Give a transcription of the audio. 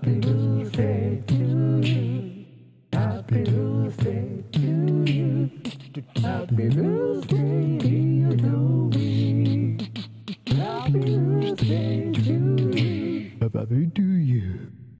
Happy birthday to you. Happy birthday to you. Happy birthday, dear Toby. Happy birthday to you. Happy to you.